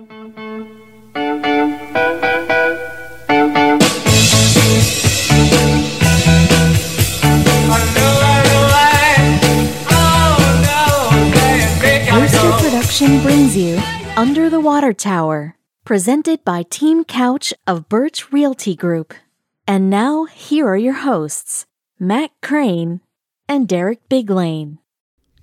Rooster oh, Production brings you Under the Water Tower, presented by Team Couch of Birch Realty Group. And now, here are your hosts, Matt Crane and Derek Biglane.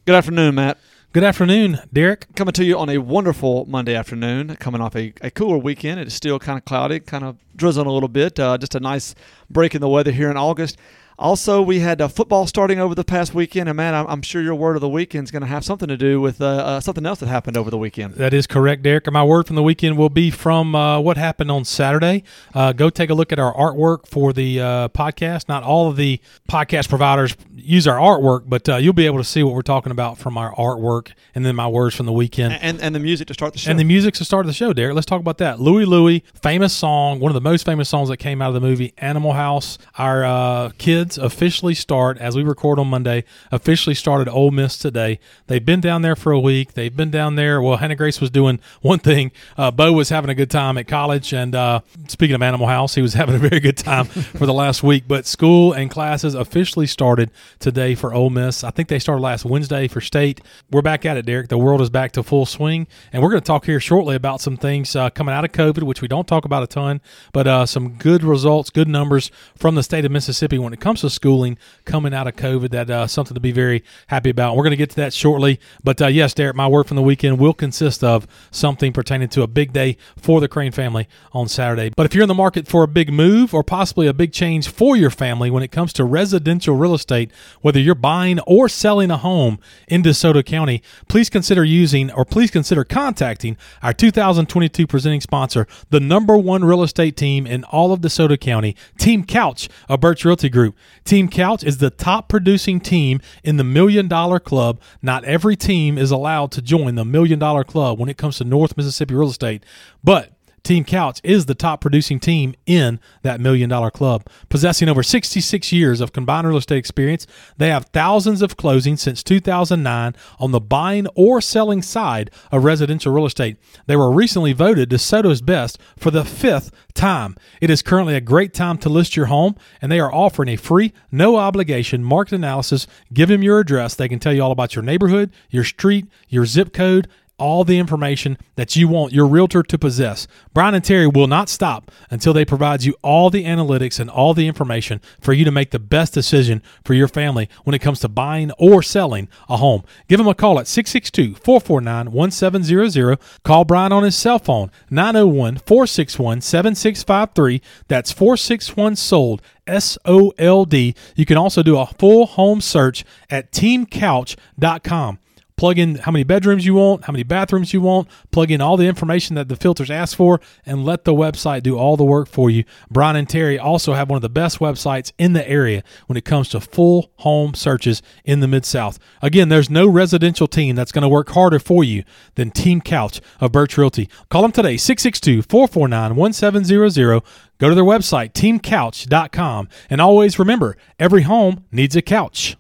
Good afternoon, Matt. Good afternoon, Derek. Coming to you on a wonderful Monday afternoon, coming off a, a cooler weekend. It is still kind of cloudy, kind of drizzling a little bit. Uh, just a nice break in the weather here in August. Also, we had uh, football starting over the past weekend, and man, I'm, I'm sure your word of the weekend is going to have something to do with uh, uh, something else that happened over the weekend. That is correct, Derek. And my word from the weekend will be from uh, what happened on Saturday. Uh, go take a look at our artwork for the uh, podcast. Not all of the podcast providers use our artwork, but you'll be able to see what we're talking about from our artwork, and then my words from the weekend, and and the music to start the show, and the music to start the show. Derek, let's talk about that. Louie Louie, famous song, one of the most famous songs that came out of the movie Animal House. Our kids officially start as we record on Monday. Officially started Ole Miss today. They've been down there for a week. They've been down there. Well, Hannah Grace was doing one thing. Uh, Bo was having a good time at college, and uh, speaking of Animal House, he was having a very good time for the last week. But school and classes officially started today for Ole Miss. I think they started last Wednesday for state. We're back at it, Derek. The world is back to full swing, and we're going to talk here shortly about some things uh, coming out of COVID, which we don't talk about a ton, but uh, some good results, good numbers from the state of Mississippi when it comes to schooling coming out of COVID. That uh, something to be very happy about. We're going to get to that shortly. But uh, yes, Derek, my word from the weekend will consist of something pertaining to a big day for the Crane family on Saturday. But if you're in the market for a big move or possibly a big change for your family when it comes to residential real estate, whether you're buying or selling a home in DeSoto County, please consider using or please consider contacting our 2022 presenting sponsor, the number one real estate team in all of DeSoto County, Team Couch of Birch Realty Group. Team Couch is the top producing team in the Million Dollar Club. Not every team is allowed to join the Million Dollar Club when it comes to North Mississippi real estate, but Team Couch is the top producing team in that million dollar club. Possessing over 66 years of combined real estate experience, they have thousands of closings since 2009 on the buying or selling side of residential real estate. They were recently voted DeSoto's best for the fifth time. It is currently a great time to list your home, and they are offering a free, no obligation market analysis. Give them your address. They can tell you all about your neighborhood, your street, your zip code, all the information that you want your realtor to possess. Brian and Terry will not stop until they provide you all the analytics and all the information for you to make the best decision for your family when it comes to buying or selling a home. Give them a call at 662 449 1700. Call Brian on his cell phone 901 461 7653. That's 461 sold. S O L D. You can also do a full home search at teamcouch.com plug in how many bedrooms you want, how many bathrooms you want, plug in all the information that the filters ask for, and let the website do all the work for you. Brian and Terry also have one of the best websites in the area when it comes to full home searches in the Mid South. Again, there's no residential team that's going to work harder for you than Team Couch of Birch Realty. Call them today, 662 449 1700. Go to their website, teamcouch.com. And always remember every home needs a couch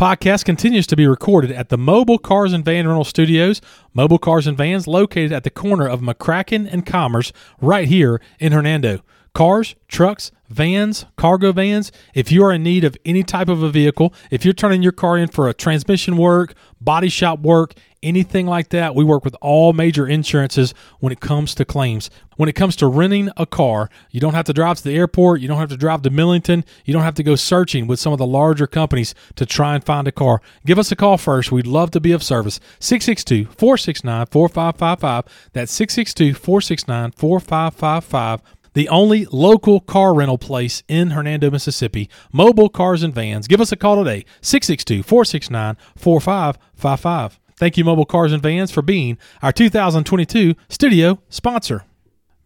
podcast continues to be recorded at the Mobile Cars and Van Rental Studios. Mobile Cars and Vans located at the corner of McCracken and Commerce right here in Hernando. Cars, trucks, vans, cargo vans, if you are in need of any type of a vehicle, if you're turning your car in for a transmission work, body shop work, anything like that, we work with all major insurances when it comes to claims. When it comes to renting a car, you don't have to drive to the airport, you don't have to drive to Millington, you don't have to go searching with some of the larger companies to try and find a car. Give us a call first. We'd love to be of service. 662 469 4555. That's 662 469 4555 the only local car rental place in Hernando, Mississippi. Mobile Cars and Vans. Give us a call today, 662 469 4555. Thank you, Mobile Cars and Vans, for being our 2022 studio sponsor.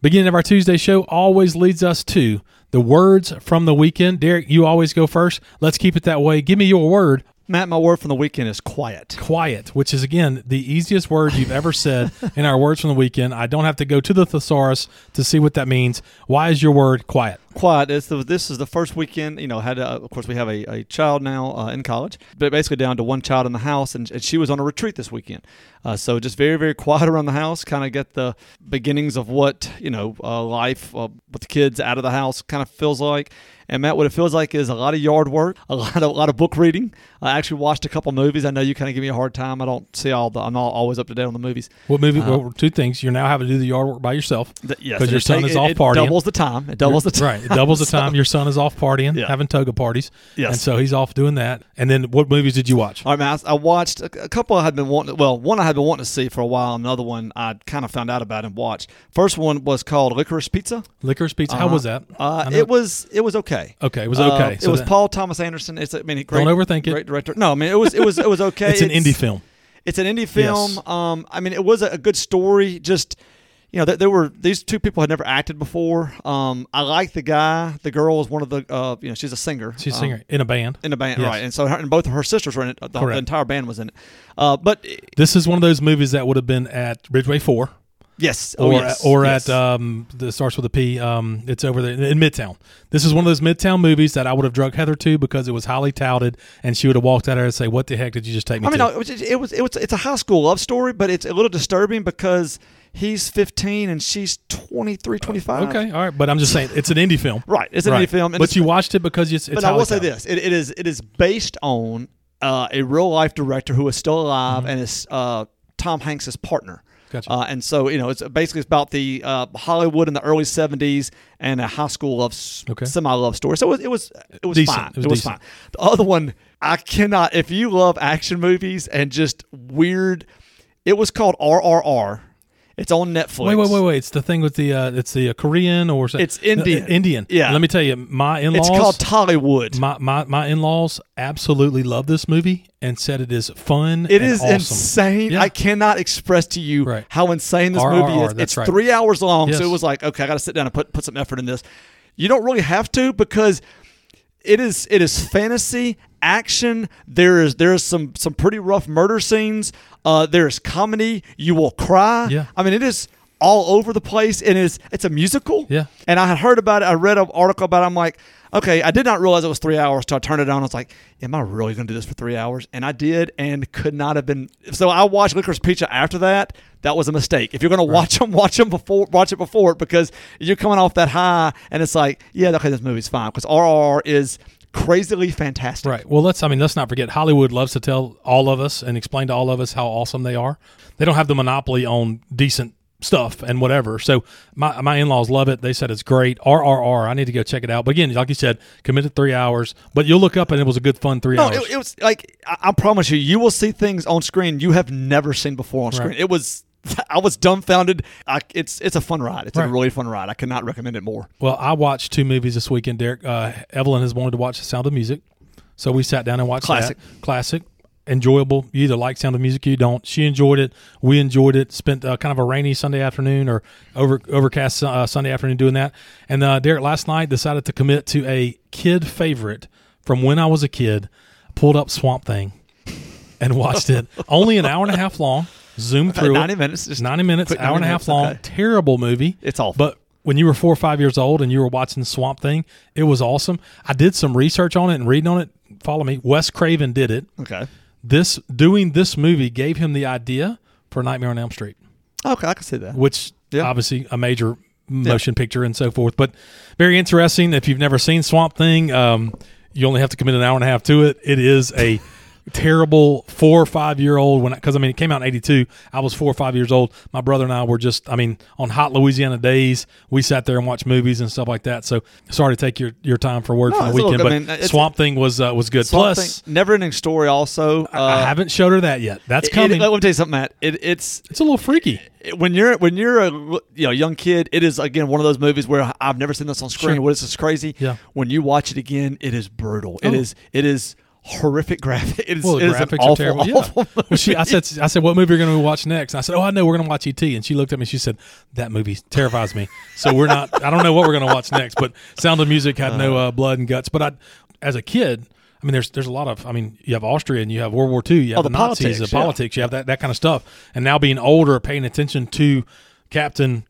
Beginning of our Tuesday show always leads us to the words from the weekend. Derek, you always go first. Let's keep it that way. Give me your word Matt, my word from the weekend is quiet. quiet, which is again the easiest word you've ever said in our words from the weekend. I don't have to go to the thesaurus to see what that means. Why is your word quiet? Quiet. It's the, this is the first weekend. You know, had uh, of course we have a, a child now uh, in college, but basically down to one child in the house, and, and she was on a retreat this weekend. Uh, so just very very quiet around the house. Kind of get the beginnings of what you know uh, life uh, with the kids out of the house kind of feels like. And Matt, what it feels like is a lot of yard work, a lot of a lot of book reading. I actually watched a couple movies. I know you kind of give me a hard time. I don't see all the. I'm not always up to date on the movies. What movie? well, two things. You're now having to do the yard work by yourself Th- yes, because your son take- is it- off it partying. doubles the time. It doubles the time. Right, it doubles the So- time. Your son is off partying, Yeah. having toga parties. Yes. and so he's off doing that. And then, what movies did you watch? All right, man. I, I watched a, a couple. I had been wanting. Well, one I had been wanting to see for a while. Another one I kind of found out about and watched. First one was called Licorice Pizza. Licorice Pizza. How Uh-huh. was that? Uh, it was it was okay. Okay. Okay, It was Uh, okay. it was that- Paul Thomas Anderson. It's I mean great, Don't overthink it. Great director. No, I mean it was it was it was okay. It's an indie film. It's an indie film. Yes. Um, I mean it was a, a good story. Just you know, there, there were these two people had never acted before. Um, I like the guy. The girl was one of the uh, you know, she's a singer. She's a Um, singer in a band. in a band, Yes. right? And so her, and both of her sisters were in it. The, the entire band was in it. Uh, but This is one of those movies that would have been at Ridgeway Four. Yes, or oh, yes, or yes. at um that starts with a P. Um, it's over there in Midtown. This is one of those Midtown movies that I would have drug Heather to because it was highly touted, and she would have walked out there and say, "What the heck did you just take me I mean, to?" no, it was, it was it was it's a high school love story, but it's a little disturbing because he's 15 and she's 23, 25. okay, all right, but I'm just saying it's an indie film, Right, it's an Right. indie film, but you watched it because it's. it's but I will say this: it, it is it is based on uh, a real life director who is still alive Mm-hmm. and is uh, Tom Hanks's partner. Gotcha. Uh, and so you know, it's basically it's about the uh, Hollywood in the early '70s and a high school love Okay. semi love story. So it was it was it was Decent. fine. It was decent. fine. The other one, I cannot. If you love action movies and just weird, it was called RRR. It's on Netflix. Wait, wait, wait, wait! It's the thing with the uh, it's the uh, Korean or it- It's Indian. Uh, Indian. Yeah. Let me tell you, my in-laws. It's called Tollywood. my, my my in-laws absolutely love this movie and said it is fun. It is awesome. insane. Yeah. I cannot express to you Right. how insane this RRR, movie is. It's right. three hours long, Yes. so it was like, okay, I got to sit down and put put some effort in this. You don't really have to because it is it is fantasy action. There is there is some some pretty rough murder scenes. Uh, there is comedy. You will cry. Yeah. I mean, it is all over the place, and it's it's a musical. Yeah. And I had heard about it. I read an article about it. I'm like, okay, I did not realize it was three hours till I turned it on. I was like, am I really going to do this for three hours? And I did, and could not have been. So I watched Licorice Pizza after that. That was a mistake. If you're going to watch them, watch them before, watch it before it because you're coming off that high, and it's like, yeah, okay, this movie's fine because RRR is crazily fantastic. Right. Well, let's. I mean, let's not forget. Hollywood loves to tell all of us and explain to all of us how awesome they are. They don't have the monopoly on decent stuff and whatever. So my my in laws love it. They said it's great. RRR. I need to go check it out. But again, like you said, committed three hours. But you'll look up and it was a good fun three No, hours. it, it was like I, I promise you, you will see things on screen you have never seen before on screen. Right. It was. I was dumbfounded. I, it's it's a fun ride. It's a really fun ride. I cannot recommend it more. Well, I watched two movies this weekend, Derek. Uh, Evelyn has wanted to watch The Sound of Music, so we sat down and watched Classic. that. Classic, enjoyable. You either like Sound of Music, or you don't. She enjoyed it. We enjoyed it. Spent uh, kind of a rainy Sunday afternoon or over overcast uh, Sunday afternoon doing that. And uh, Derek last night decided to commit to a kid favorite from when I was a kid. Pulled up Swamp Thing and watched it. Only an hour and a half long. Zoomed through it. 90 minutes. Just 90 minutes, quick hour and a half minutes, long. okay. Terrible movie. It's awful. But when you were four or five years old and you were watching Swamp Thing, it was awesome. I did some research on it and reading on it. Follow me. Wes Craven did it. Okay. This doing this movie gave him the idea for Nightmare on Elm Street, Okay, I can see that. which Yeah. obviously a major motion picture and so forth. But very interesting. If you've never seen Swamp Thing, um, you only have to commit an hour and a half to it. It is a terrible four or five year old when because I mean it came out in 82 I was four or five years old my brother and I were just I mean on hot Louisiana days we sat there and watched movies and stuff like that so sorry to take your, your time for word No, from the little weekend but I mean, it's- Swamp Thing was uh, was good Swamp plus Thing, never ending story. Also, uh, I haven't showed her that yet that's coming it- let me tell you something, Matt. It, it's it's a little freaky when you're when you're a you know young kid. It is again one of those movies where I've never seen this on screen. Sure. What is this crazy? Yeah. When you watch it again, it is brutal. It Oh. is it is horrific graphic. It is, well, the it is an graphics awful, are terrible. Yeah. Well, she, I said, I said, what movie are you going to watch next? And I said, oh, I know we're going to watch ET. And she looked at me. And she said, that movie terrifies me. So we're not. I don't know what we're going to watch next. But Sound of Music had no uh, blood and guts. But I, as a kid, I I mean, there's there's a lot of. I mean, you have Austria and you have World War II. You have Oh, the, the Nazis, politics, the yeah. politics. You have that that kind of stuff. And now being older, paying attention to Captain,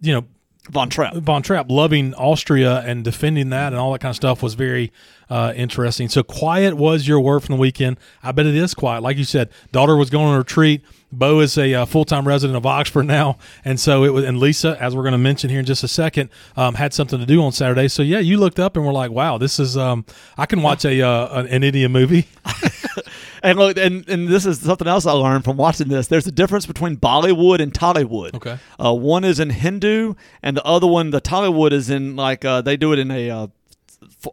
you know, Von Trapp. Von Trapp loving Austria and defending that and all that kind of stuff was very uh, interesting. So quiet was your word from the weekend. I bet it is quiet. Like you said, daughter was going on a retreat. Bo is a uh, full time resident of Oxford now, and so it was. And Lisa, as we're going to mention here in just a second, um, had something to do on Saturday. So yeah, you looked up and were like, "Wow, this is um, I can watch a uh, an Indian movie." And look, and, and this is something else I learned from watching this. There's a difference between Bollywood and Tollywood. Okay. Uh, one is in Hindu, and the other one, the Tollywood, is in like uh, they do it in a uh,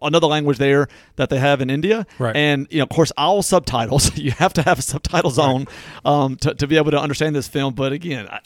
another language there that they have in India. Right. And you know, of course, all subtitles. you have to have a subtitles on um, to to be able to understand this film. But again. I,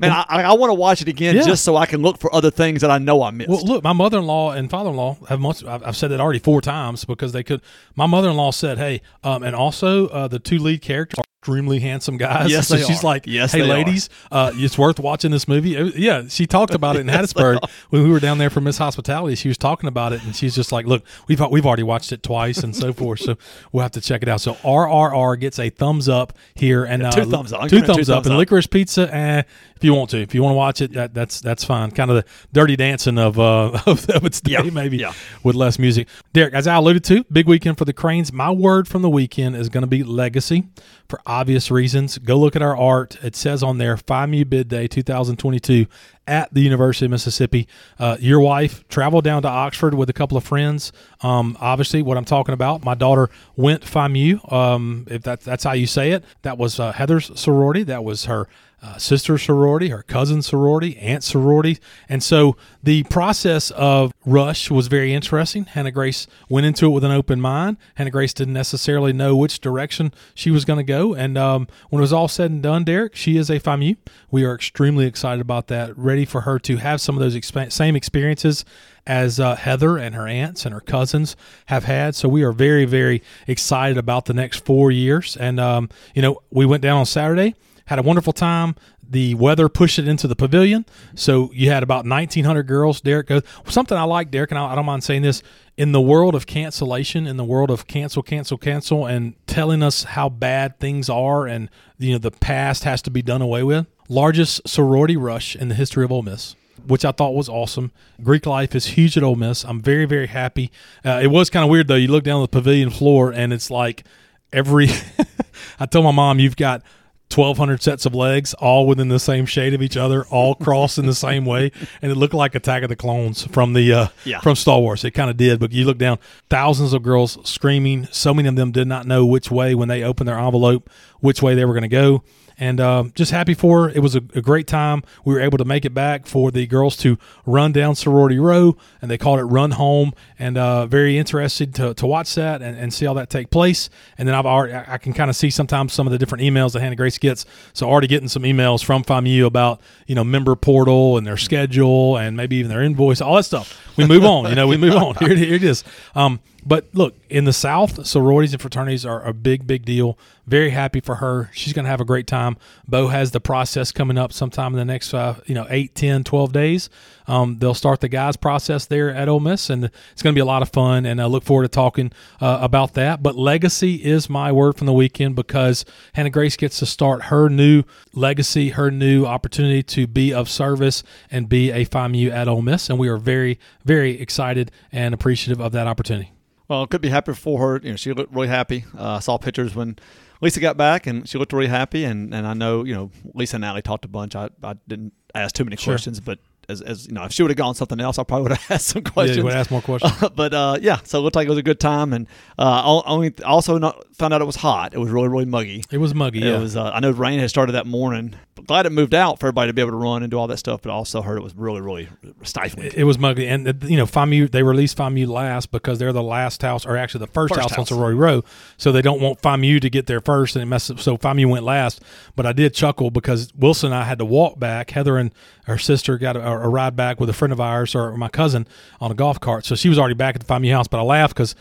Man, I, I want to watch it again Yeah. just so I can look for other things that I know I missed. Well, look, my mother in law and father in law have much. I've, I've said that already four times because they could. My mother in law said, "Hey," um, and also uh, the two lead characters extremely handsome guys. Yes, so she's are. like, Yes, "Hey, ladies, uh, it's worth watching this movie." It- yeah, she talked about it in Hattiesburg when we were down there for Miss Hospitality. She was talking about it, and she's just like, "Look, we've we've already watched it twice and so forth, so we'll have to check it out." So RRR gets a thumbs up here, and two uh, thumbs up. Two two thumbs up, thumbs and up. licorice pizza. Eh, if you want to, if you want to watch it, that, that's that's fine. Kind of the dirty dancing of uh of, of its day, Yeah, maybe yeah. with less music. Derek, as I alluded to, big weekend for the Cranes. My word from the weekend is going to be legacy for obvious reasons. Go look at our art. It says on there, Phi Mu Bid Day 2022 at the University of Mississippi. Uh, your wife traveled down to Oxford with a couple of friends. Um, obviously, what I'm talking about, my daughter went Phi Mu, um, if that, that's how you say it. That was uh, Heather's sorority. That was her uh, sister sorority, her cousin sorority, aunt sorority. And so the process of Rush was very interesting. Hannah Grace went into it with an open mind. Hannah Grace didn't necessarily know which direction she was going to go. And um, when it was all said and done, Derek, she is a Phi Mu. We are extremely excited about that, ready for her to have some of those exp- same experiences as uh, Heather and her aunts and her cousins have had. So we are very, very excited about the next four years. And, um, you know, we went down on Saturday had a wonderful time. The weather pushed it into the pavilion, so you had about 1,900 girls. Derek goes something I like, Derek, and I, I don't mind saying this. In the world of cancellation, in the world of cancel, cancel, cancel, and telling us how bad things are, and you know the past has to be done away with. Largest sorority rush in the history of Ole Miss which I thought was awesome. Greek life is huge at Ole Miss. I'm very, very happy. Uh, it was kind of weird though. You look down the pavilion floor and it's like every. I told my mom, you've got 1,200 sets of legs, all within the same shade of each other, all crossed in the same way, and it looked like Attack of the Clones from the uh, Yeah. from Star Wars. It kind of did, but you look down, thousands of girls screaming. So many of them did not know which way when they opened their envelope, which way they were going to go and um, just happy for her. It was a, a great time. We were able to make it back for the girls to run down sorority row, and they called it run home. And uh, very interested to, to watch that and, and see how that take place. And then I've already I can kind of see sometimes some of the different emails that Hannah Grace gets. So already getting some emails from Phi Mu about you know member portal and their schedule and maybe even their invoice, all that stuff. We move on. You know, we move on. Here, here it is. Um, but look, in the South, sororities and fraternities are a big, big deal. Very happy for her. She's going to have a great time. Bo has the process coming up sometime in the next, uh, you know, 8, 10, 12 days. Um, they'll start the guys process there at Ole Miss, and it's going to be a lot of fun. And I look forward to talking uh, about that. But legacy is my word from the weekend because Hannah Grace gets to start her new legacy, her new opportunity to be of service and be a Phi Mu at Ole Miss. And we are very, very excited and appreciative of that opportunity. Well, it could be happy for her. You know, she looked really happy. Uh, I saw pictures when Lisa got back, and she looked really happy. And, and I know, you know, Lisa and Allie talked a bunch. I, I didn't ask too many Sure. questions, but as, as you know, if she would have gone something else, I probably would have asked some questions. Yeah, would ask more questions. but uh, yeah, so it looked like it was a good time, and uh, only also not found out it was hot. It was really really muggy. It was muggy. Yeah. It was. Uh, I know rain had started that morning. But glad it moved out for everybody to be able to run and do all that stuff. But I also heard it was really really stifling. It was muggy, and uh, you know, Phi Mu they released Phi Mu last because they're the last house, or actually the first, First house, on house. Sorority Row, so they don't want Phi Mu to get there first, and it messes. up. So Phi Mu went last, but I did chuckle because Wilson and I had to walk back. Heather and her sister got a, a ride back with a friend of ours or my cousin on a golf cart, so she was already back at the Phi Mu house. But I laughed because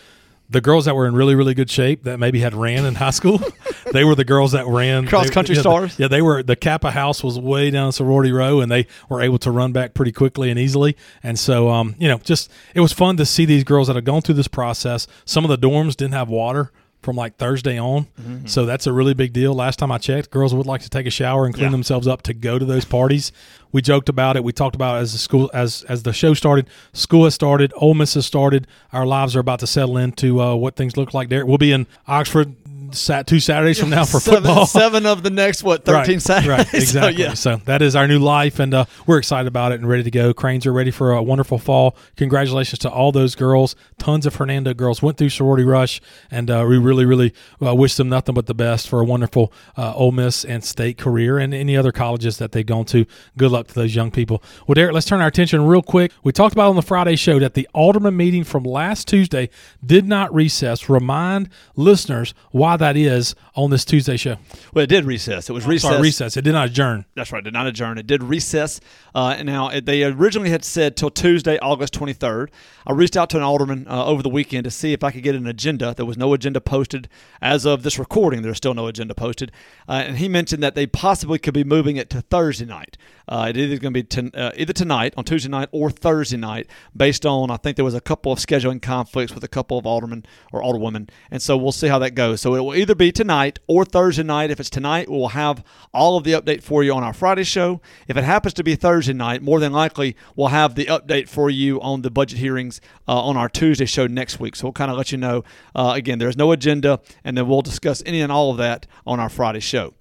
the girls that were in really really good shape that maybe had ran in high school they were the girls that ran Cross country yeah, stars? yeah they were the kappa house was way down sorority row and they were able to run back pretty quickly and easily and so um you know just it was fun to see these girls that had gone through this process some of the dorms didn't have water from like Thursday on. Mm-hmm. So that's a really big deal. Last time I checked, girls would like to take a shower and clean Yeah. themselves up to go to those parties. We joked about it. We talked about it as the school as as the show started. School has started. Ole Miss has started. Our lives are about to settle into uh, what things look like there. We'll be in Oxford sat two Saturdays from now for seven, football. Seven of the next what thirteen right, Saturdays. Right, So, exactly. yeah. So, that is our new life, and uh, we're excited about it and ready to go. Cranes are ready for a wonderful fall. Congratulations to all those girls. Tons of Hernando girls went through sorority rush, and uh, we really, really uh, wish them nothing but the best for a wonderful uh, Ole Miss and state career, and any other colleges that they've gone to. Good luck to those young people. Well, Derek, let's turn our attention real quick. We talked about on the Friday show that the Alderman meeting from last Tuesday did not recess. Remind listeners why that is on this Tuesday show. Well, it did recess. It was recess. Sorry, recess. It did not adjourn. That's right. It Did not adjourn. It did recess. Uh, and now it, they originally had said till Tuesday, August 23rd. I reached out to an alderman uh, over the weekend to see if I could get an agenda. There was no agenda posted as of this recording. There's still no agenda posted, uh, and he mentioned that they possibly could be moving it to Thursday night. Uh, it going to be ton- uh, either tonight on Tuesday night or Thursday night, based on I think there was a couple of scheduling conflicts with a couple of aldermen or alderwomen, and so we'll see how that goes. So it will either be tonight or Thursday night. If it's tonight, we'll have all of the update for you on our Friday show. If it happens to be Thursday night, more than likely we'll have the update for you on the budget hearings uh, on our Tuesday show next week. So we'll kind of let you know. Uh, again, there's no agenda, and then we'll discuss any and all of that on our Friday show.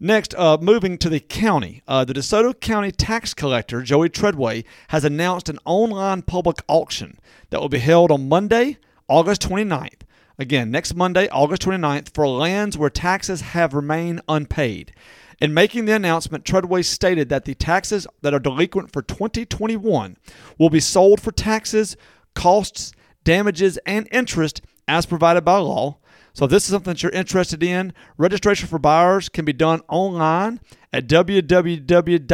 Next, uh, moving to the county, uh, the DeSoto County tax collector, Joey Treadway, has announced an online public auction that will be held on Monday, August 29th. Again, next Monday, August 29th, for lands where taxes have remained unpaid. In making the announcement, Treadway stated that the taxes that are delinquent for 2021 will be sold for taxes, costs, damages, and interest as provided by law. So if this is something that you're interested in, registration for buyers can be done online at www.govease,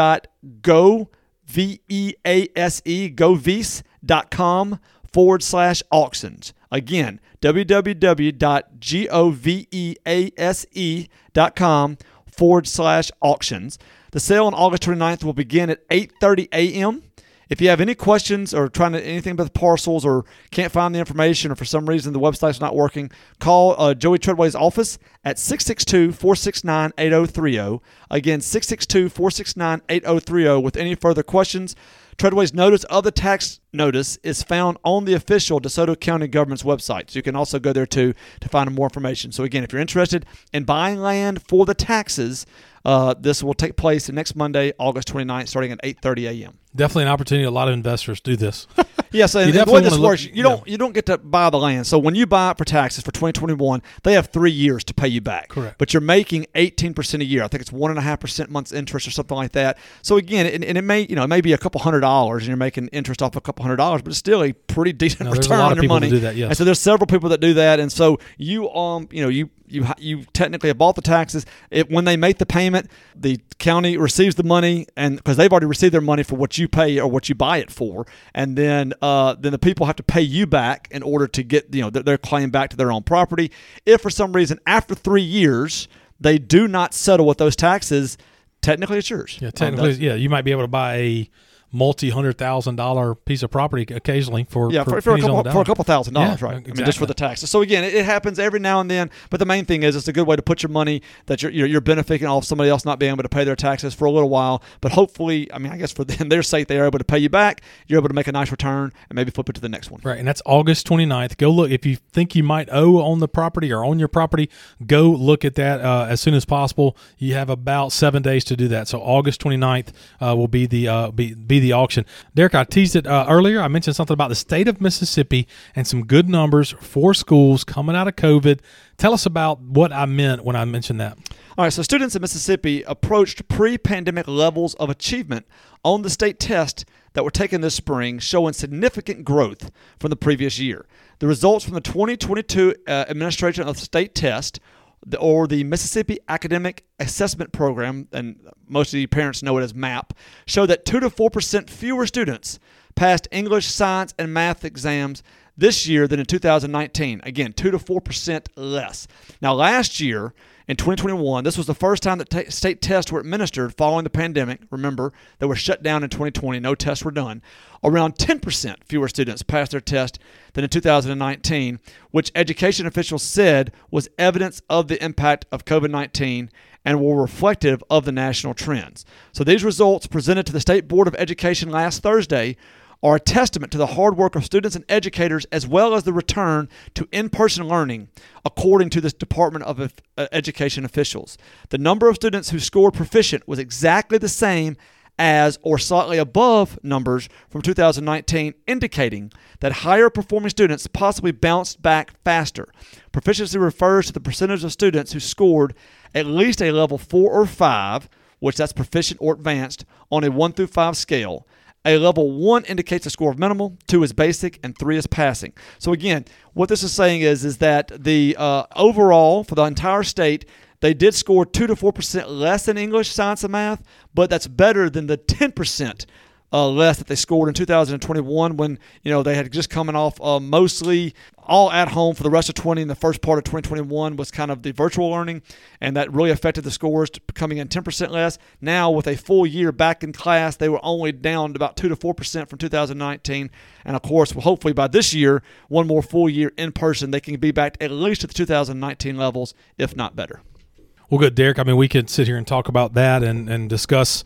govease.com forward slash auctions. Again, www.govease.com forward slash auctions. The sale on August 29th will begin at 8.30 a.m. If you have any questions or trying to anything about the parcels or can't find the information or for some reason the website's not working, call uh, Joey Treadway's office at 662-469-8030. Again, 662-469-8030 with any further questions. Treadway's notice of the tax notice is found on the official DeSoto County government's website. So you can also go there too to find more information. So again, if you're interested in buying land for the taxes, uh, this will take place next Monday, August 29th, starting at 8:30 a.m. Definitely an opportunity. A lot of investors do this. Yes, and You the way this look- works, you don't you don't get to buy the land. So when you buy it for taxes for 2021, they have three years to pay you back. Correct. But you're making 18 percent a year. I think it's one and a half percent month's interest or something like that. So again, and, and it may you know it may be a couple hundred dollars, and you're making interest off a couple hundred dollars, but it's still a pretty decent No, there's a return on of your money. do that, yes. And so there's several people that do that, and so you um you know you you you technically have bought the taxes. It, when they make the payment, the county receives the money, and because they've already received their money for what you pay or what you buy it for, and then uh, then the people have to pay you back in order to get you know their, their claim back to their own property. If for some reason after three years they do not settle with those taxes, technically it's yours. Yeah, technically, that's- yeah, you might be able to buy a multi hundred thousand dollar piece of property occasionally for Yeah, for, for, a couple, for a couple thousand dollars, Yeah, right? I mean, just for the taxes. So again, it, it happens every now and then. But the main thing is, it's a good way to put your money that you're you're, you're benefiting off somebody else not being able to pay their taxes for a little while. But hopefully, I mean, I guess for them, their sake, they are able to pay you back. You're able to make a nice return and maybe flip it to the next one. Right, and that's August 29th. Go look if you think you might owe on the property or on your property. Go look at that uh, as soon as possible. You have about seven days to do that. So August 29th uh, will be the uh, be be the auction. Derek, I teased it uh, earlier. I mentioned something about the state of Mississippi and some good numbers for schools coming out of COVID. Tell us about what I meant when I mentioned that. All right, so students in Mississippi approached pre pandemic levels of achievement on the state test that were taken this spring, showing significant growth from the previous year. The results from the 2022 uh, administration of the state test, the, or the Mississippi Academic Assessment Program, and most of you parents know it as MAP, show that 2 to 4% fewer students passed English, science, and math exams this year than in 2019. Again, 2 to 4% less. Now, last year, in 2021, this was the first time that t- state tests were administered following the pandemic. Remember, they were shut down in 2020, no tests were done. Around 10% fewer students passed their test than in 2019, which education officials said was evidence of the impact of COVID 19 and were reflective of the national trends. So these results presented to the State Board of Education last Thursday are a testament to the hard work of students and educators as well as the return to in person learning, according to this Department of uh, Education officials. The number of students who scored proficient was exactly the same as or slightly above numbers from 2019, indicating that higher performing students possibly bounced back faster. Proficiency refers to the percentage of students who scored at least a level 4 or 5, which that's proficient or advanced, on a 1 through 5 scale. A level one indicates a score of minimal, two is basic, and three is passing. So again, what this is saying is is that the uh, overall for the entire state, they did score two to four percent less in English, science, and math, but that's better than the ten percent uh, less that they scored in 2021 when you know they had just coming off uh, mostly all at home for the rest of 20 and the first part of 2021 was kind of the virtual learning and that really affected the scores coming in 10% less. Now with a full year back in class they were only down about 2 to 4% from 2019 and of course well, hopefully by this year one more full year in person they can be back at least at the 2019 levels if not better. Well good derek. I mean we could sit here and talk about that and, and discuss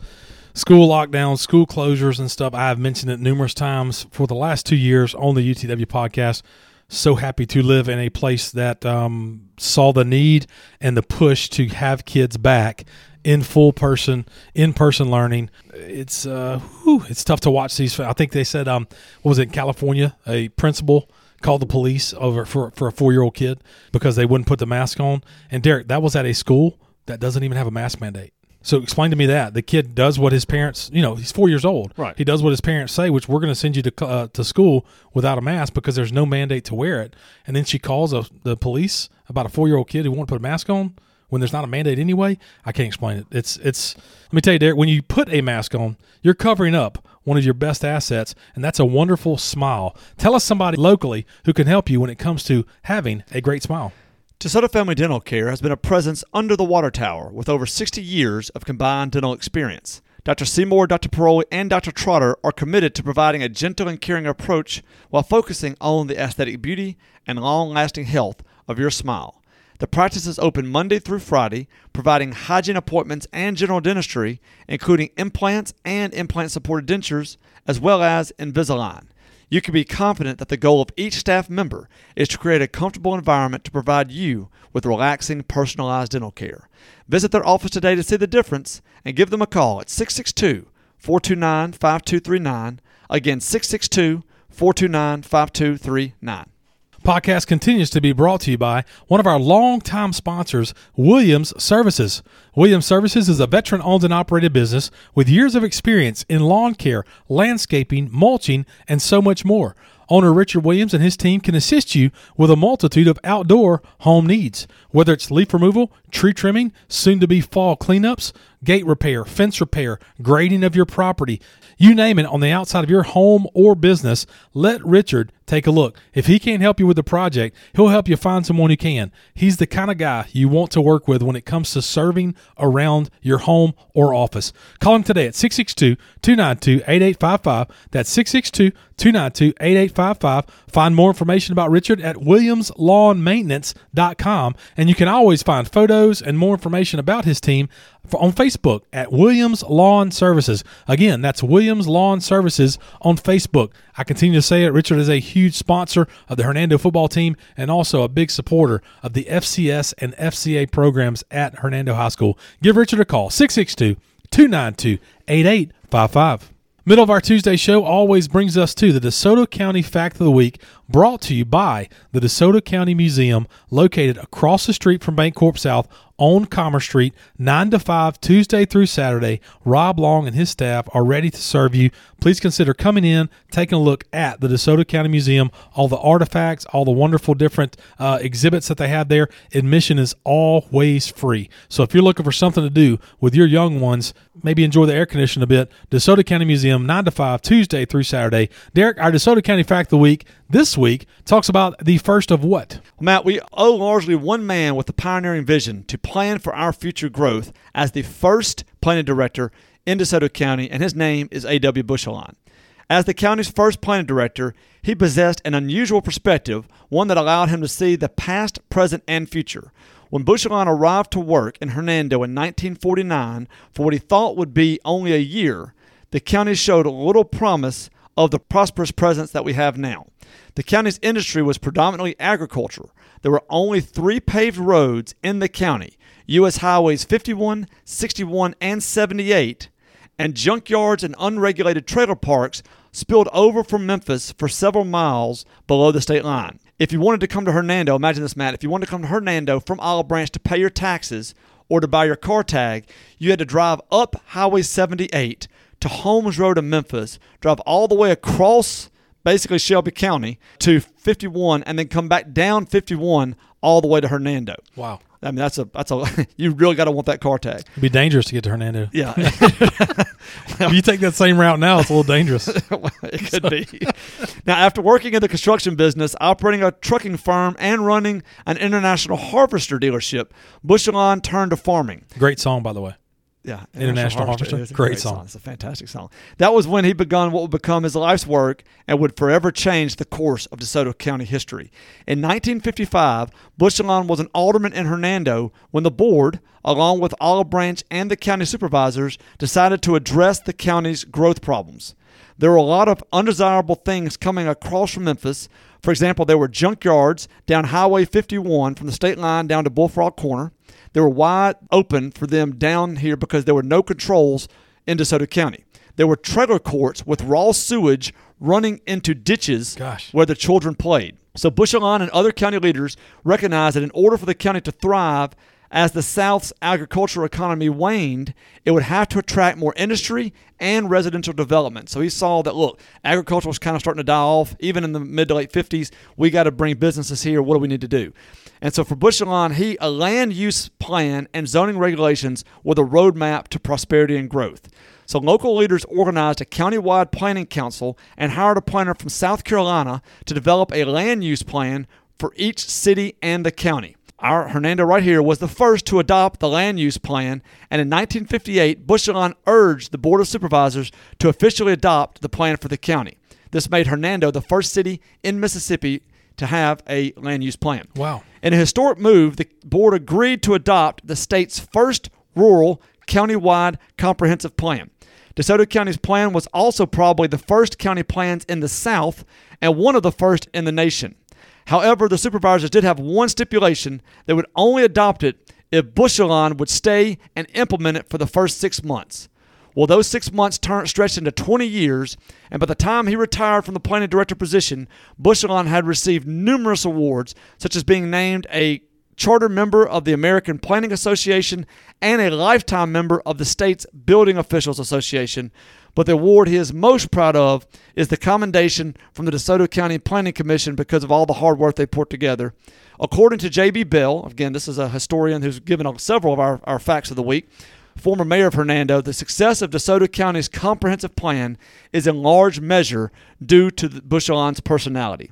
school lockdowns, school closures, and stuff. I have mentioned it numerous times for the last two years on the UTW podcast. So happy to live in a place that um, saw the need and the push to have kids back in full person, in person learning. It's uh, whew, it's tough to watch these. I think they said, um, what was it in California? A principal called the police over for for a four year old kid because they wouldn't put the mask on. And Derek, that was at a school that doesn't even have a mask mandate. So explain to me that the kid does what his parents, you know, he's four years old. Right. He does what his parents say, which we're going to send you to uh, to school without a mask because there's no mandate to wear it. And then she calls a, the police about a four year old kid who won't put a mask on when there's not a mandate anyway. I can't explain it. It's it's. Let me tell you, Derek. When you put a mask on, you're covering up one of your best assets, and that's a wonderful smile. Tell us somebody locally who can help you when it comes to having a great smile. DeSoto Family Dental Care has been a presence under the water tower with over 60 years of combined dental experience. Dr. Seymour, Dr. Paroli, and Dr. Trotter are committed to providing a gentle and caring approach while focusing on the aesthetic beauty and long lasting health of your smile. The practice is open Monday through Friday, providing hygiene appointments and general dentistry, including implants and implant supported dentures, as well as Invisalign you can be confident that the goal of each staff member is to create a comfortable environment to provide you with relaxing, personalized dental care. Visit their office today to see the difference and give them a call at 662 429 5239. Again, 662 429 5239 podcast continues to be brought to you by one of our longtime sponsors, Williams Services. Williams Services is a veteran owned and operated business with years of experience in lawn care, landscaping, mulching, and so much more. Owner Richard Williams and his team can assist you with a multitude of outdoor home needs, whether it's leaf removal, tree trimming, soon to be fall cleanups, gate repair, fence repair, grading of your property. You name it on the outside of your home or business, let Richard take a look. If he can't help you with the project, he'll help you find someone who can. He's the kind of guy you want to work with when it comes to serving around your home or office. Call him today at 662 292 8855. That's 662 292 8855. Find more information about Richard at WilliamsLawnMaintenance.com. And you can always find photos and more information about his team on Facebook at Williams Lawn Services. Again, that's Williams Lawn Services on Facebook. I continue to say it. Richard is a huge sponsor of the Hernando football team and also a big supporter of the FCS and FCA programs at Hernando High School. Give Richard a call 662 292 8855. Middle of our Tuesday show always brings us to the DeSoto County Fact of the Week, brought to you by the DeSoto County Museum, located across the street from Bancorp South on Commerce Street, 9 to 5, Tuesday through Saturday. Rob Long and his staff are ready to serve you. Please consider coming in, taking a look at the DeSoto County Museum, all the artifacts, all the wonderful different uh, exhibits that they have there. Admission is always free. So if you're looking for something to do with your young ones, maybe enjoy the air conditioning a bit, DeSoto County Museum, 9 to 5, Tuesday through Saturday. Derek, our DeSoto County Fact of the Week this week talks about the first of what? Matt, we owe largely one man with a pioneering vision to plan for our future growth as the first planning director in DeSoto County, and his name is A.W. Bushelon. As the county's first planning director, he possessed an unusual perspective, one that allowed him to see the past, present, and future. When Bushelon arrived to work in Hernando in 1949 for what he thought would be only a year, the county showed little promise of the prosperous presence that we have now. The county's industry was predominantly agriculture. There were only three paved roads in the county U.S. Highways 51, 61, and 78, and junkyards and unregulated trailer parks spilled over from Memphis for several miles below the state line. If you wanted to come to Hernando, imagine this, Matt. If you wanted to come to Hernando from Olive Branch to pay your taxes or to buy your car tag, you had to drive up Highway 78 to Holmes Road in Memphis, drive all the way across basically Shelby County to 51, and then come back down 51 all the way to Hernando. Wow. I mean, that's a that's a you really got to want that car tag. It'd be dangerous to get to Hernando. Yeah, If you take that same route now, it's a little dangerous. it could be. Now, after working in the construction business, operating a trucking firm, and running an international harvester dealership, Bushelon turned to farming. Great song, by the way. Yeah, International Harvester. It is a Great song. It's a fantastic song. That was when he begun what would become his life's work and would forever change the course of DeSoto County history. In 1955, Bushelon was an alderman in Hernando when the board, along with Olive Branch and the county supervisors, decided to address the county's growth problems. There were a lot of undesirable things coming across from Memphis. For example, there were junkyards down Highway 51 from the state line down to Bullfrog Corner. They were wide open for them down here because there were no controls in DeSoto County. There were trailer courts with raw sewage running into ditches Gosh. where the children played. So Bushelon and other county leaders recognized that in order for the county to thrive, as the South's agricultural economy waned, it would have to attract more industry and residential development. So he saw that look, agriculture was kind of starting to die off. Even in the mid to late 50s, we got to bring businesses here. What do we need to do? And so for Bushelon, he a land use plan and zoning regulations were the roadmap to prosperity and growth. So local leaders organized a countywide planning council and hired a planner from South Carolina to develop a land use plan for each city and the county. Our Hernando right here was the first to adopt the land use plan, and in 1958, Bushelon urged the Board of Supervisors to officially adopt the plan for the county. This made Hernando the first city in Mississippi to have a land use plan. Wow. In a historic move, the board agreed to adopt the state's first rural countywide comprehensive plan. DeSoto County's plan was also probably the first county plans in the South and one of the first in the nation. However, the supervisors did have one stipulation they would only adopt it if Bushelon would stay and implement it for the first six months. Well, those six months turned, stretched into 20 years, and by the time he retired from the planning director position, Bushelon had received numerous awards, such as being named a charter member of the American Planning Association and a lifetime member of the state's Building Officials Association. But the award he is most proud of is the commendation from the DeSoto County Planning Commission because of all the hard work they put together. According to J.B. Bell, again, this is a historian who's given several of our, our facts of the week, former mayor of Hernando, the success of DeSoto County's comprehensive plan is in large measure due to Bushelon's personality.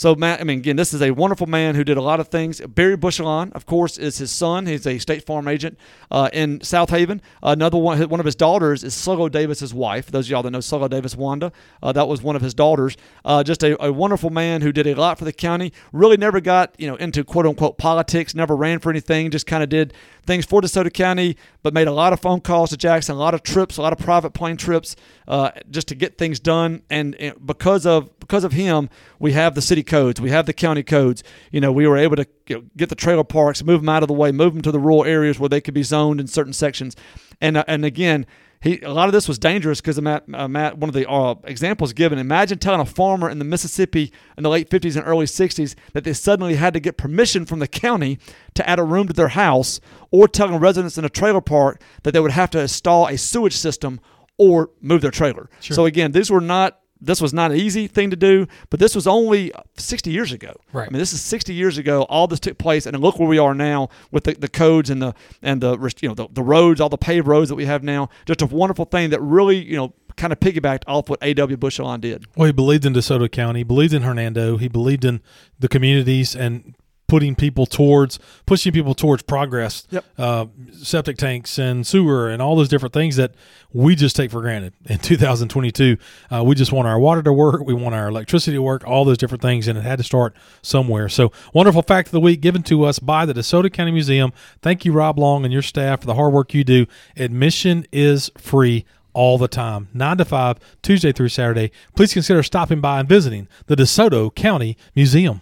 So, Matt, I mean, again, this is a wonderful man who did a lot of things. Barry Bushelon, of course, is his son. He's a State Farm agent uh, in South Haven. Another one, one of his daughters is Sluggo Davis's wife. Those of y'all that know Sluggo Davis Wanda, uh, that was one of his daughters. Uh, just a, a wonderful man who did a lot for the county. Really never got you know into quote unquote politics. Never ran for anything. Just kind of did things for DeSoto County, but made a lot of phone calls to Jackson, a lot of trips, a lot of private plane trips, uh, just to get things done. And, and because of because of him, we have the city codes, we have the county codes. You know, we were able to you know, get the trailer parks, move them out of the way, move them to the rural areas where they could be zoned in certain sections. And uh, and again, he a lot of this was dangerous because Matt, uh, Matt, one of the uh, examples given. Imagine telling a farmer in the Mississippi in the late 50s and early 60s that they suddenly had to get permission from the county to add a room to their house, or telling residents in a trailer park that they would have to install a sewage system or move their trailer. Sure. So again, these were not. This was not an easy thing to do, but this was only 60 years ago. Right. I mean, this is 60 years ago. All this took place, and look where we are now with the, the codes and the and the you know the, the roads, all the paved roads that we have now. Just a wonderful thing that really you know kind of piggybacked off what A.W. Bushelon did. Well, he believed in DeSoto County, he believed in Hernando, he believed in the communities and putting people towards pushing people towards progress Yep. uh, septic tanks and sewer and all those different things that we just take for granted in 2022 uh, we just want our water to work we want our electricity to work all those different things and it had to start somewhere so wonderful fact of the week given to us by the desoto county museum thank you rob long and your staff for the hard work you do admission is free all the time, 9 to 5, Tuesday through Saturday. Please consider stopping by and visiting the DeSoto County Museum.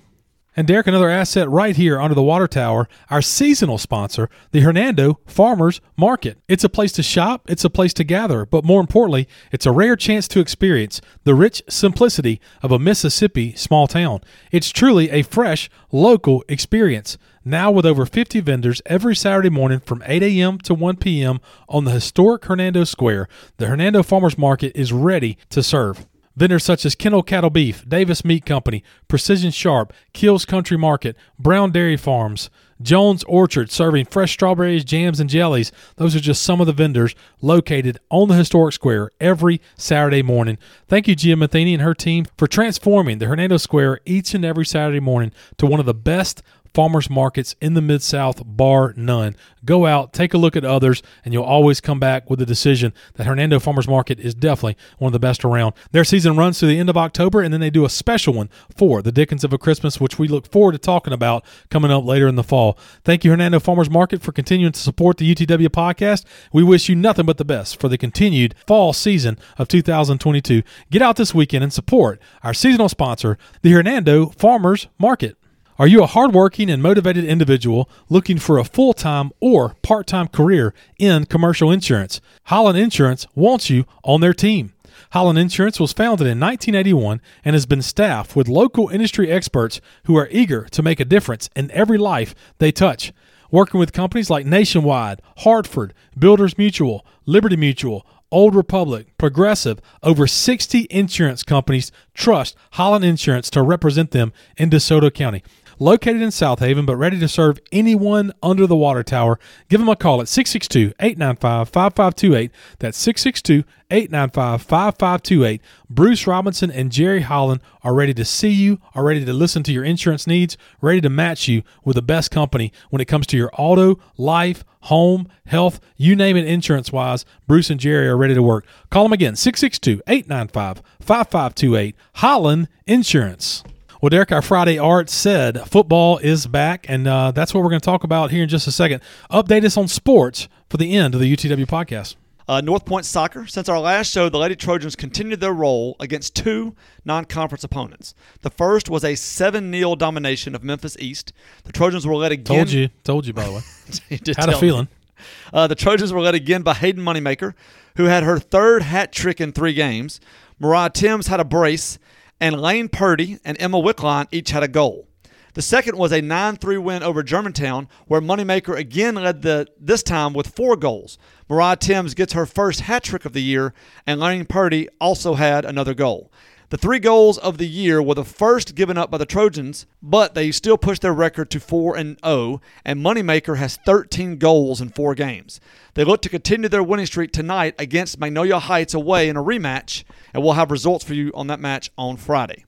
And Derek, another asset right here under the water tower, our seasonal sponsor, the Hernando Farmers Market. It's a place to shop, it's a place to gather, but more importantly, it's a rare chance to experience the rich simplicity of a Mississippi small town. It's truly a fresh, local experience. Now, with over 50 vendors every Saturday morning from 8 a.m. to 1 p.m. on the historic Hernando Square, the Hernando Farmers Market is ready to serve. Vendors such as Kennel Cattle Beef, Davis Meat Company, Precision Sharp, Kills Country Market, Brown Dairy Farms, Jones Orchard serving fresh strawberries, jams, and jellies. Those are just some of the vendors located on the historic square every Saturday morning. Thank you, Gia Matheny and her team, for transforming the Hernando Square each and every Saturday morning to one of the best farmers markets in the Mid South, bar none. Go out, take a look at others, and you'll always come back with the decision that Hernando Farmers Market is definitely one of the best around. Their season runs through the end of October, and then they do a special one for the Dickens of a Christmas, which we look forward to talking about coming up later in the fall. Thank you, Hernando Farmers Market, for continuing to support the UTW podcast. We wish you nothing but the best for the continued fall season of 2022. Get out this weekend and support our seasonal sponsor, the Hernando Farmers Market. Are you a hardworking and motivated individual looking for a full time or part time career in commercial insurance? Holland Insurance wants you on their team. Holland Insurance was founded in 1981 and has been staffed with local industry experts who are eager to make a difference in every life they touch. Working with companies like Nationwide, Hartford, Builders Mutual, Liberty Mutual, Old Republic, Progressive, over 60 insurance companies trust Holland Insurance to represent them in DeSoto County. Located in South Haven, but ready to serve anyone under the water tower, give them a call at 662 895 5528. That's 662 895 5528. Bruce Robinson and Jerry Holland are ready to see you, are ready to listen to your insurance needs, ready to match you with the best company when it comes to your auto, life, home, health, you name it insurance wise. Bruce and Jerry are ready to work. Call them again 662 895 5528. Holland Insurance. Well, Derek, our Friday art said football is back, and uh, that's what we're going to talk about here in just a second. Update us on sports for the end of the UTW podcast. Uh, North Point Soccer. Since our last show, the Lady Trojans continued their roll against two non conference opponents. The first was a 7 0 domination of Memphis East. The Trojans were led again. Told you, told you by the way. You Had a me. feeling. Uh, the Trojans were led again by Hayden Moneymaker, who had her third hat trick in three games. Mariah Timms had a brace, and Lane Purdy and Emma Wickline each had a goal. The second was a 9-3 win over Germantown, where Moneymaker again led the this time with four goals. Mariah Timms gets her first hat trick of the year, and Lane Purdy also had another goal. The three goals of the year were the first given up by the Trojans, but they still pushed their record to 4 and 0, and Moneymaker has 13 goals in 4 games. They look to continue their winning streak tonight against Magnolia Heights away in a rematch, and we'll have results for you on that match on Friday.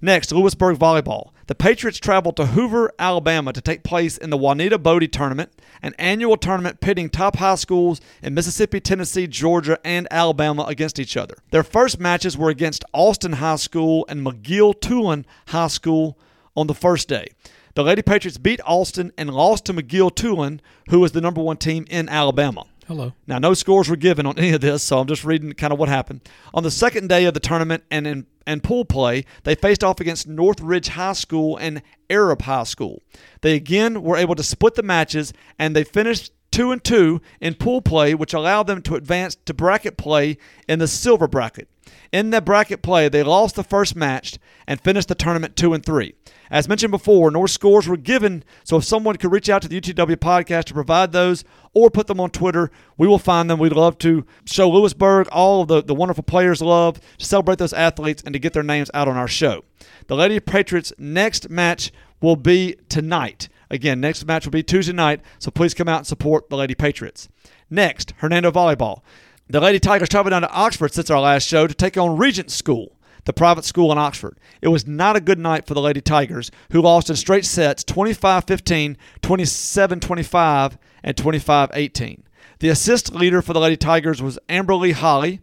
Next, Lewisburg Volleyball. The Patriots traveled to Hoover, Alabama to take place in the Juanita Boddie Tournament, an annual tournament pitting top high schools in Mississippi, Tennessee, Georgia, and Alabama against each other. Their first matches were against Austin High School and McGill-Toolen High School on the first day. The Lady Patriots beat Austin and lost to McGill-Toolen, who was the number one team in Alabama. Hello. Now, no scores were given on any of this, so I'm just reading kind of what happened. On the second day of the tournament and in and pool play, they faced off against Northridge High School and Arab High School. They again were able to split the matches, and they finished two and two in pool play, which allowed them to advance to bracket play in the silver bracket. In that bracket play, they lost the first match and finished the tournament two and three. As mentioned before, no scores were given, so if someone could reach out to the UTW podcast to provide those or put them on Twitter, we will find them. We'd love to show Lewisburg all of the, the wonderful players love, to celebrate those athletes, and to get their names out on our show. The Lady Patriots' next match will be tonight. Again, next match will be Tuesday night, so please come out and support the Lady Patriots. Next, Hernando Volleyball. The Lady Tigers traveled down to Oxford since our last show to take on Regent School, the private school in Oxford. It was not a good night for the Lady Tigers, who lost in straight sets 25 15, 27 25, and 25 18. The assist leader for the Lady Tigers was Amberly Holly.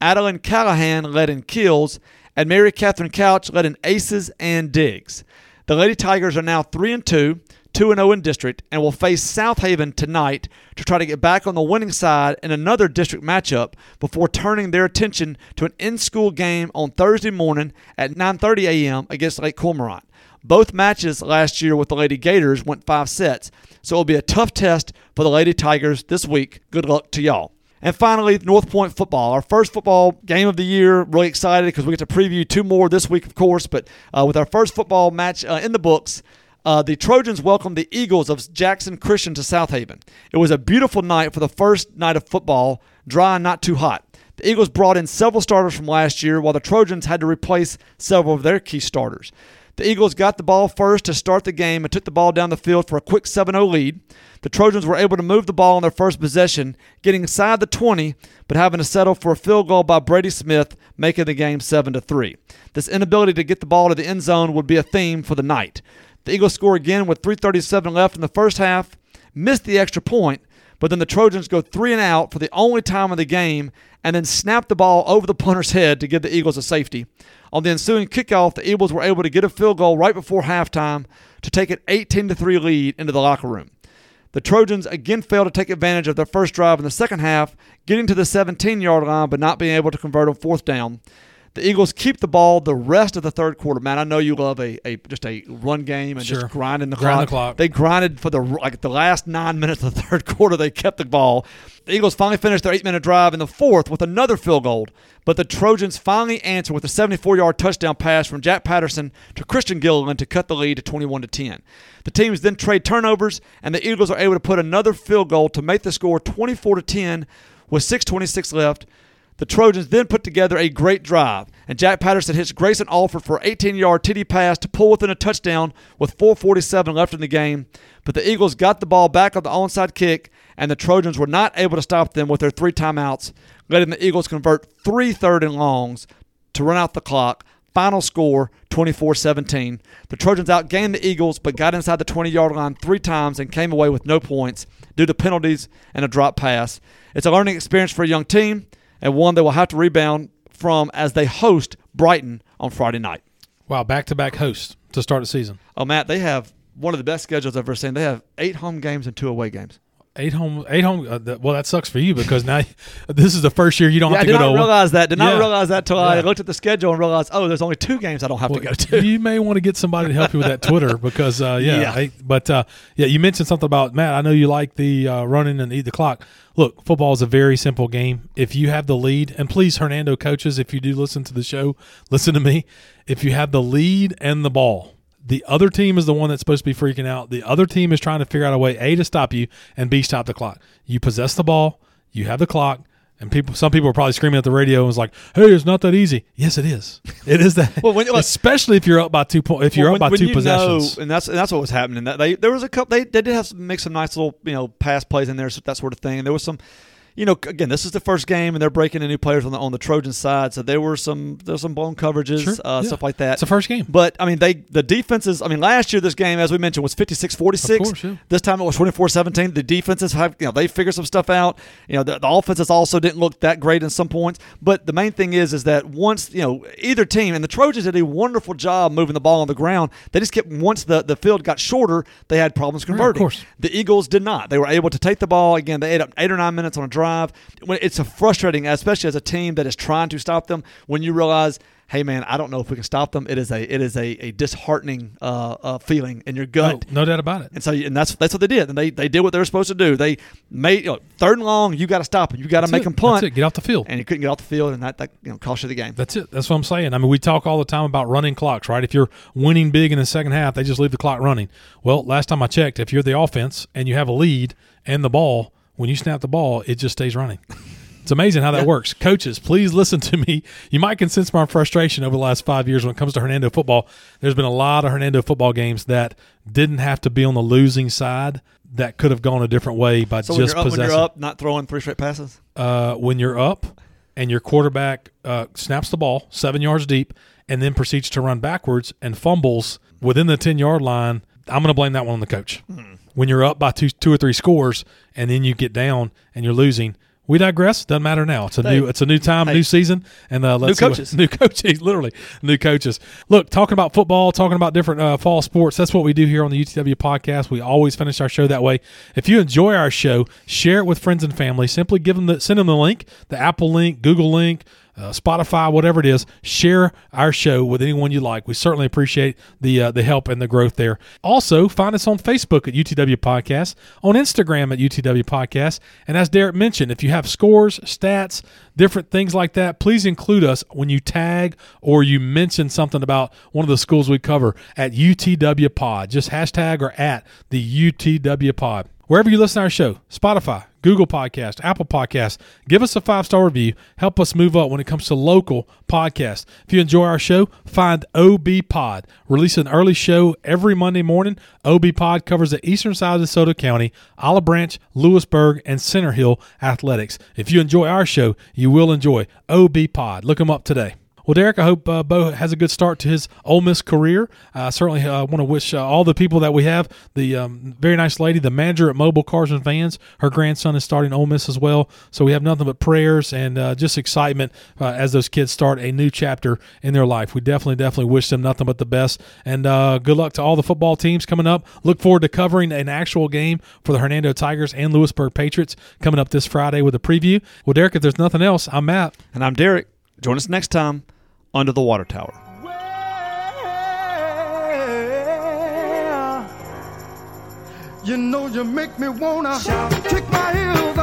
Adeline Callahan led in kills, and Mary Catherine Couch led in aces and digs. The Lady Tigers are now 3 and 2, 2 and 0 in district, and will face South Haven tonight to try to get back on the winning side in another district matchup before turning their attention to an in-school game on Thursday morning at 9:30 a.m. against Lake Cormorant. Both matches last year with the Lady Gators went 5 sets, so it'll be a tough test for the Lady Tigers this week. Good luck to y'all. And finally, North Point football, our first football game of the year. Really excited because we get to preview two more this week, of course. But uh, with our first football match uh, in the books, uh, the Trojans welcomed the Eagles of Jackson Christian to South Haven. It was a beautiful night for the first night of football, dry and not too hot. The Eagles brought in several starters from last year, while the Trojans had to replace several of their key starters. The Eagles got the ball first to start the game and took the ball down the field for a quick 7 0 lead. The Trojans were able to move the ball on their first possession, getting inside the 20, but having to settle for a field goal by Brady Smith, making the game 7 3. This inability to get the ball to the end zone would be a theme for the night. The Eagles score again with 3.37 left in the first half, miss the extra point, but then the Trojans go three and out for the only time of the game and then snap the ball over the punter's head to give the Eagles a safety. On the ensuing kickoff, the Eagles were able to get a field goal right before halftime to take an 18 3 lead into the locker room. The Trojans again failed to take advantage of their first drive in the second half, getting to the 17 yard line but not being able to convert on fourth down. The Eagles keep the ball the rest of the third quarter. Man, I know you love a, a just a run game and Sure. just grinding the, Grind clock. the clock. They grinded for the like the last nine minutes of the third quarter. They kept the ball. The Eagles finally finished their eight minute drive in the fourth with another field goal, but the Trojans finally answered with a 74 yard touchdown pass from Jack Patterson to Christian Gilliland to cut the lead to 21 to 10. The teams then trade turnovers, and the Eagles are able to put another field goal to make the score 24 to 10 with 6:26 left. The Trojans then put together a great drive, and Jack Patterson hits Grayson Alford for 18 yard TD pass to pull within a touchdown with 4.47 left in the game. But the Eagles got the ball back on the onside kick, and the Trojans were not able to stop them with their three timeouts, letting the Eagles convert three third and longs to run out the clock. Final score 24 17. The Trojans outgained the Eagles but got inside the 20 yard line three times and came away with no points due to penalties and a drop pass. It's a learning experience for a young team and one they will have to rebound from as they host Brighton on Friday night. Wow, back to back hosts to start the season. Oh, Matt, they have one of the best schedules I've ever seen. They have eight home games and two away games. Eight home, eight home. Uh, th- well, that sucks for you because now this is the first year you don't Yeah, I have to did not realize that. Did not Yeah. realize that till I looked at the schedule and realized, oh, there's only two games I don't have Well, to go to. You may want to get somebody to help you with that Twitter because uh, yeah, Yeah. I- but uh, yeah, you mentioned something about Matt. I know you like the uh, running and eat the clock. Look, football is a very simple game. If you have the lead, and please, Hernando coaches, if you do listen to the show, listen to me. If you have the lead and the ball, the other team is the one that's supposed to be freaking out. The other team is trying to figure out a way a to stop you and b stop the clock. You possess the ball, you have the clock. And people, some people are probably screaming at the radio and was like, "Hey, it's not that easy." Yes, it is. It is that. Well, when- look- especially if you're up by two points. If you're Well, up by two when possessions. know, and that's and that's what was happening. That they there was a couple. They, they did have some, make some nice little you know pass plays in there, so that sort of thing. And there was some, you know, again, this is the first game, and they're breaking in new players on the on the Trojan side, so there were some there was some blown coverages, Sure, uh, yeah. stuff like that. It's the first game. But I mean, they the defenses. I mean, last year this game, as we mentioned, was 56-46. Of course, yeah. This time it was 24-17. The defenses have you know they figured some stuff out. You know, the, the offenses also didn't look that great in some points. But the main thing is, is that once you know either team and the Trojans did a wonderful job moving the ball on the ground. They just kept once the the field got shorter, they had problems converting. course. The Eagles did not. They were able to take the ball again. They ate up eight or nine minutes on a drive. When it's a frustrating, especially as a team that is trying to stop them, when you realize, hey man, I don't know if we can stop them. It is a it is a, a disheartening uh, uh, feeling in your gut. no, no doubt about it. And so, and that's that's what they did. And they, they did what they were supposed to do. They made you know, third and long. You got to stop them. You got to make it. them punt. That's it. Get off the field. And you couldn't get off the field, and that, that you know cost you the game. That's it. That's what I'm saying. I mean, we talk all the time about running clocks, right? If you're winning big in the second half, they just leave the clock running. Well, last time I checked, if you're the offense and you have a lead and the ball, when you snap the ball, it just stays running. It's amazing how that works. Coaches, please listen to me. You might can sense my frustration over the last five years when it comes to Hernando football. There's been a lot of Hernando football games that didn't have to be on the losing side. That could have gone a different way by So just when, up, when you're up, not throwing three straight passes. uh, when you're up and your quarterback uh, snaps the ball seven yards deep and then proceeds to run backwards and fumbles within the 10 yard line, I'm going to blame that one on the coach. When you're up by two, two or three scores and then you get down and you're losing, we digress. Doesn't matter now. It's a Hey. new. It's a new time, Hey. new season, and uh, let's New see what- coaches. new coaches, literally new coaches. Look, talking about football, talking about different uh, fall sports. That's what we do here on the UTW podcast. We always finish our show that way. If you enjoy our show, share it with friends and family. Simply give them the send them the link, the Apple link, Google link. Uh, Spotify, whatever it is, share our show with anyone you like. We certainly appreciate the uh, the help and the growth there. Also, find us on Facebook at UTW Podcast, on Instagram at UTW Podcast, and as Derek mentioned, if you have scores, stats, different things like that, please include us when you tag or you mention something about one of the schools we cover at UTW Pod. Just hashtag or at the UTW Pod. Wherever you listen to our show, Spotify, Google Podcast, Apple Podcast, give us a five star review. Help us move up when it comes to local podcasts. If you enjoy our show, find OB Pod. Release an early show every Monday morning. OB Pod covers the eastern side of DeSoto County, Olive Branch, Lewisburg, and Center Hill athletics. If you enjoy our show, you will enjoy OB Pod. Look them up today. Well, Derek, I hope uh, Bo has a good start to his Ole Miss career. I certainly uh, want to wish uh, all the people that we have, the um, very nice lady, the manager at Mobile Cars and Vans, her grandson is starting Ole Miss as well. So we have nothing but prayers and uh, just excitement uh, as those kids start a new chapter in their life. We definitely, definitely wish them nothing but the best. And uh, good luck to all the football teams coming up. Look forward to covering an actual game for the Hernando Tigers and Lewisburg Patriots coming up this Friday with a preview. Well, Derek, if there's nothing else, I'm Matt. And I'm Derek. Join us next time under the water tower. Well, you know you make me wanna kick my heels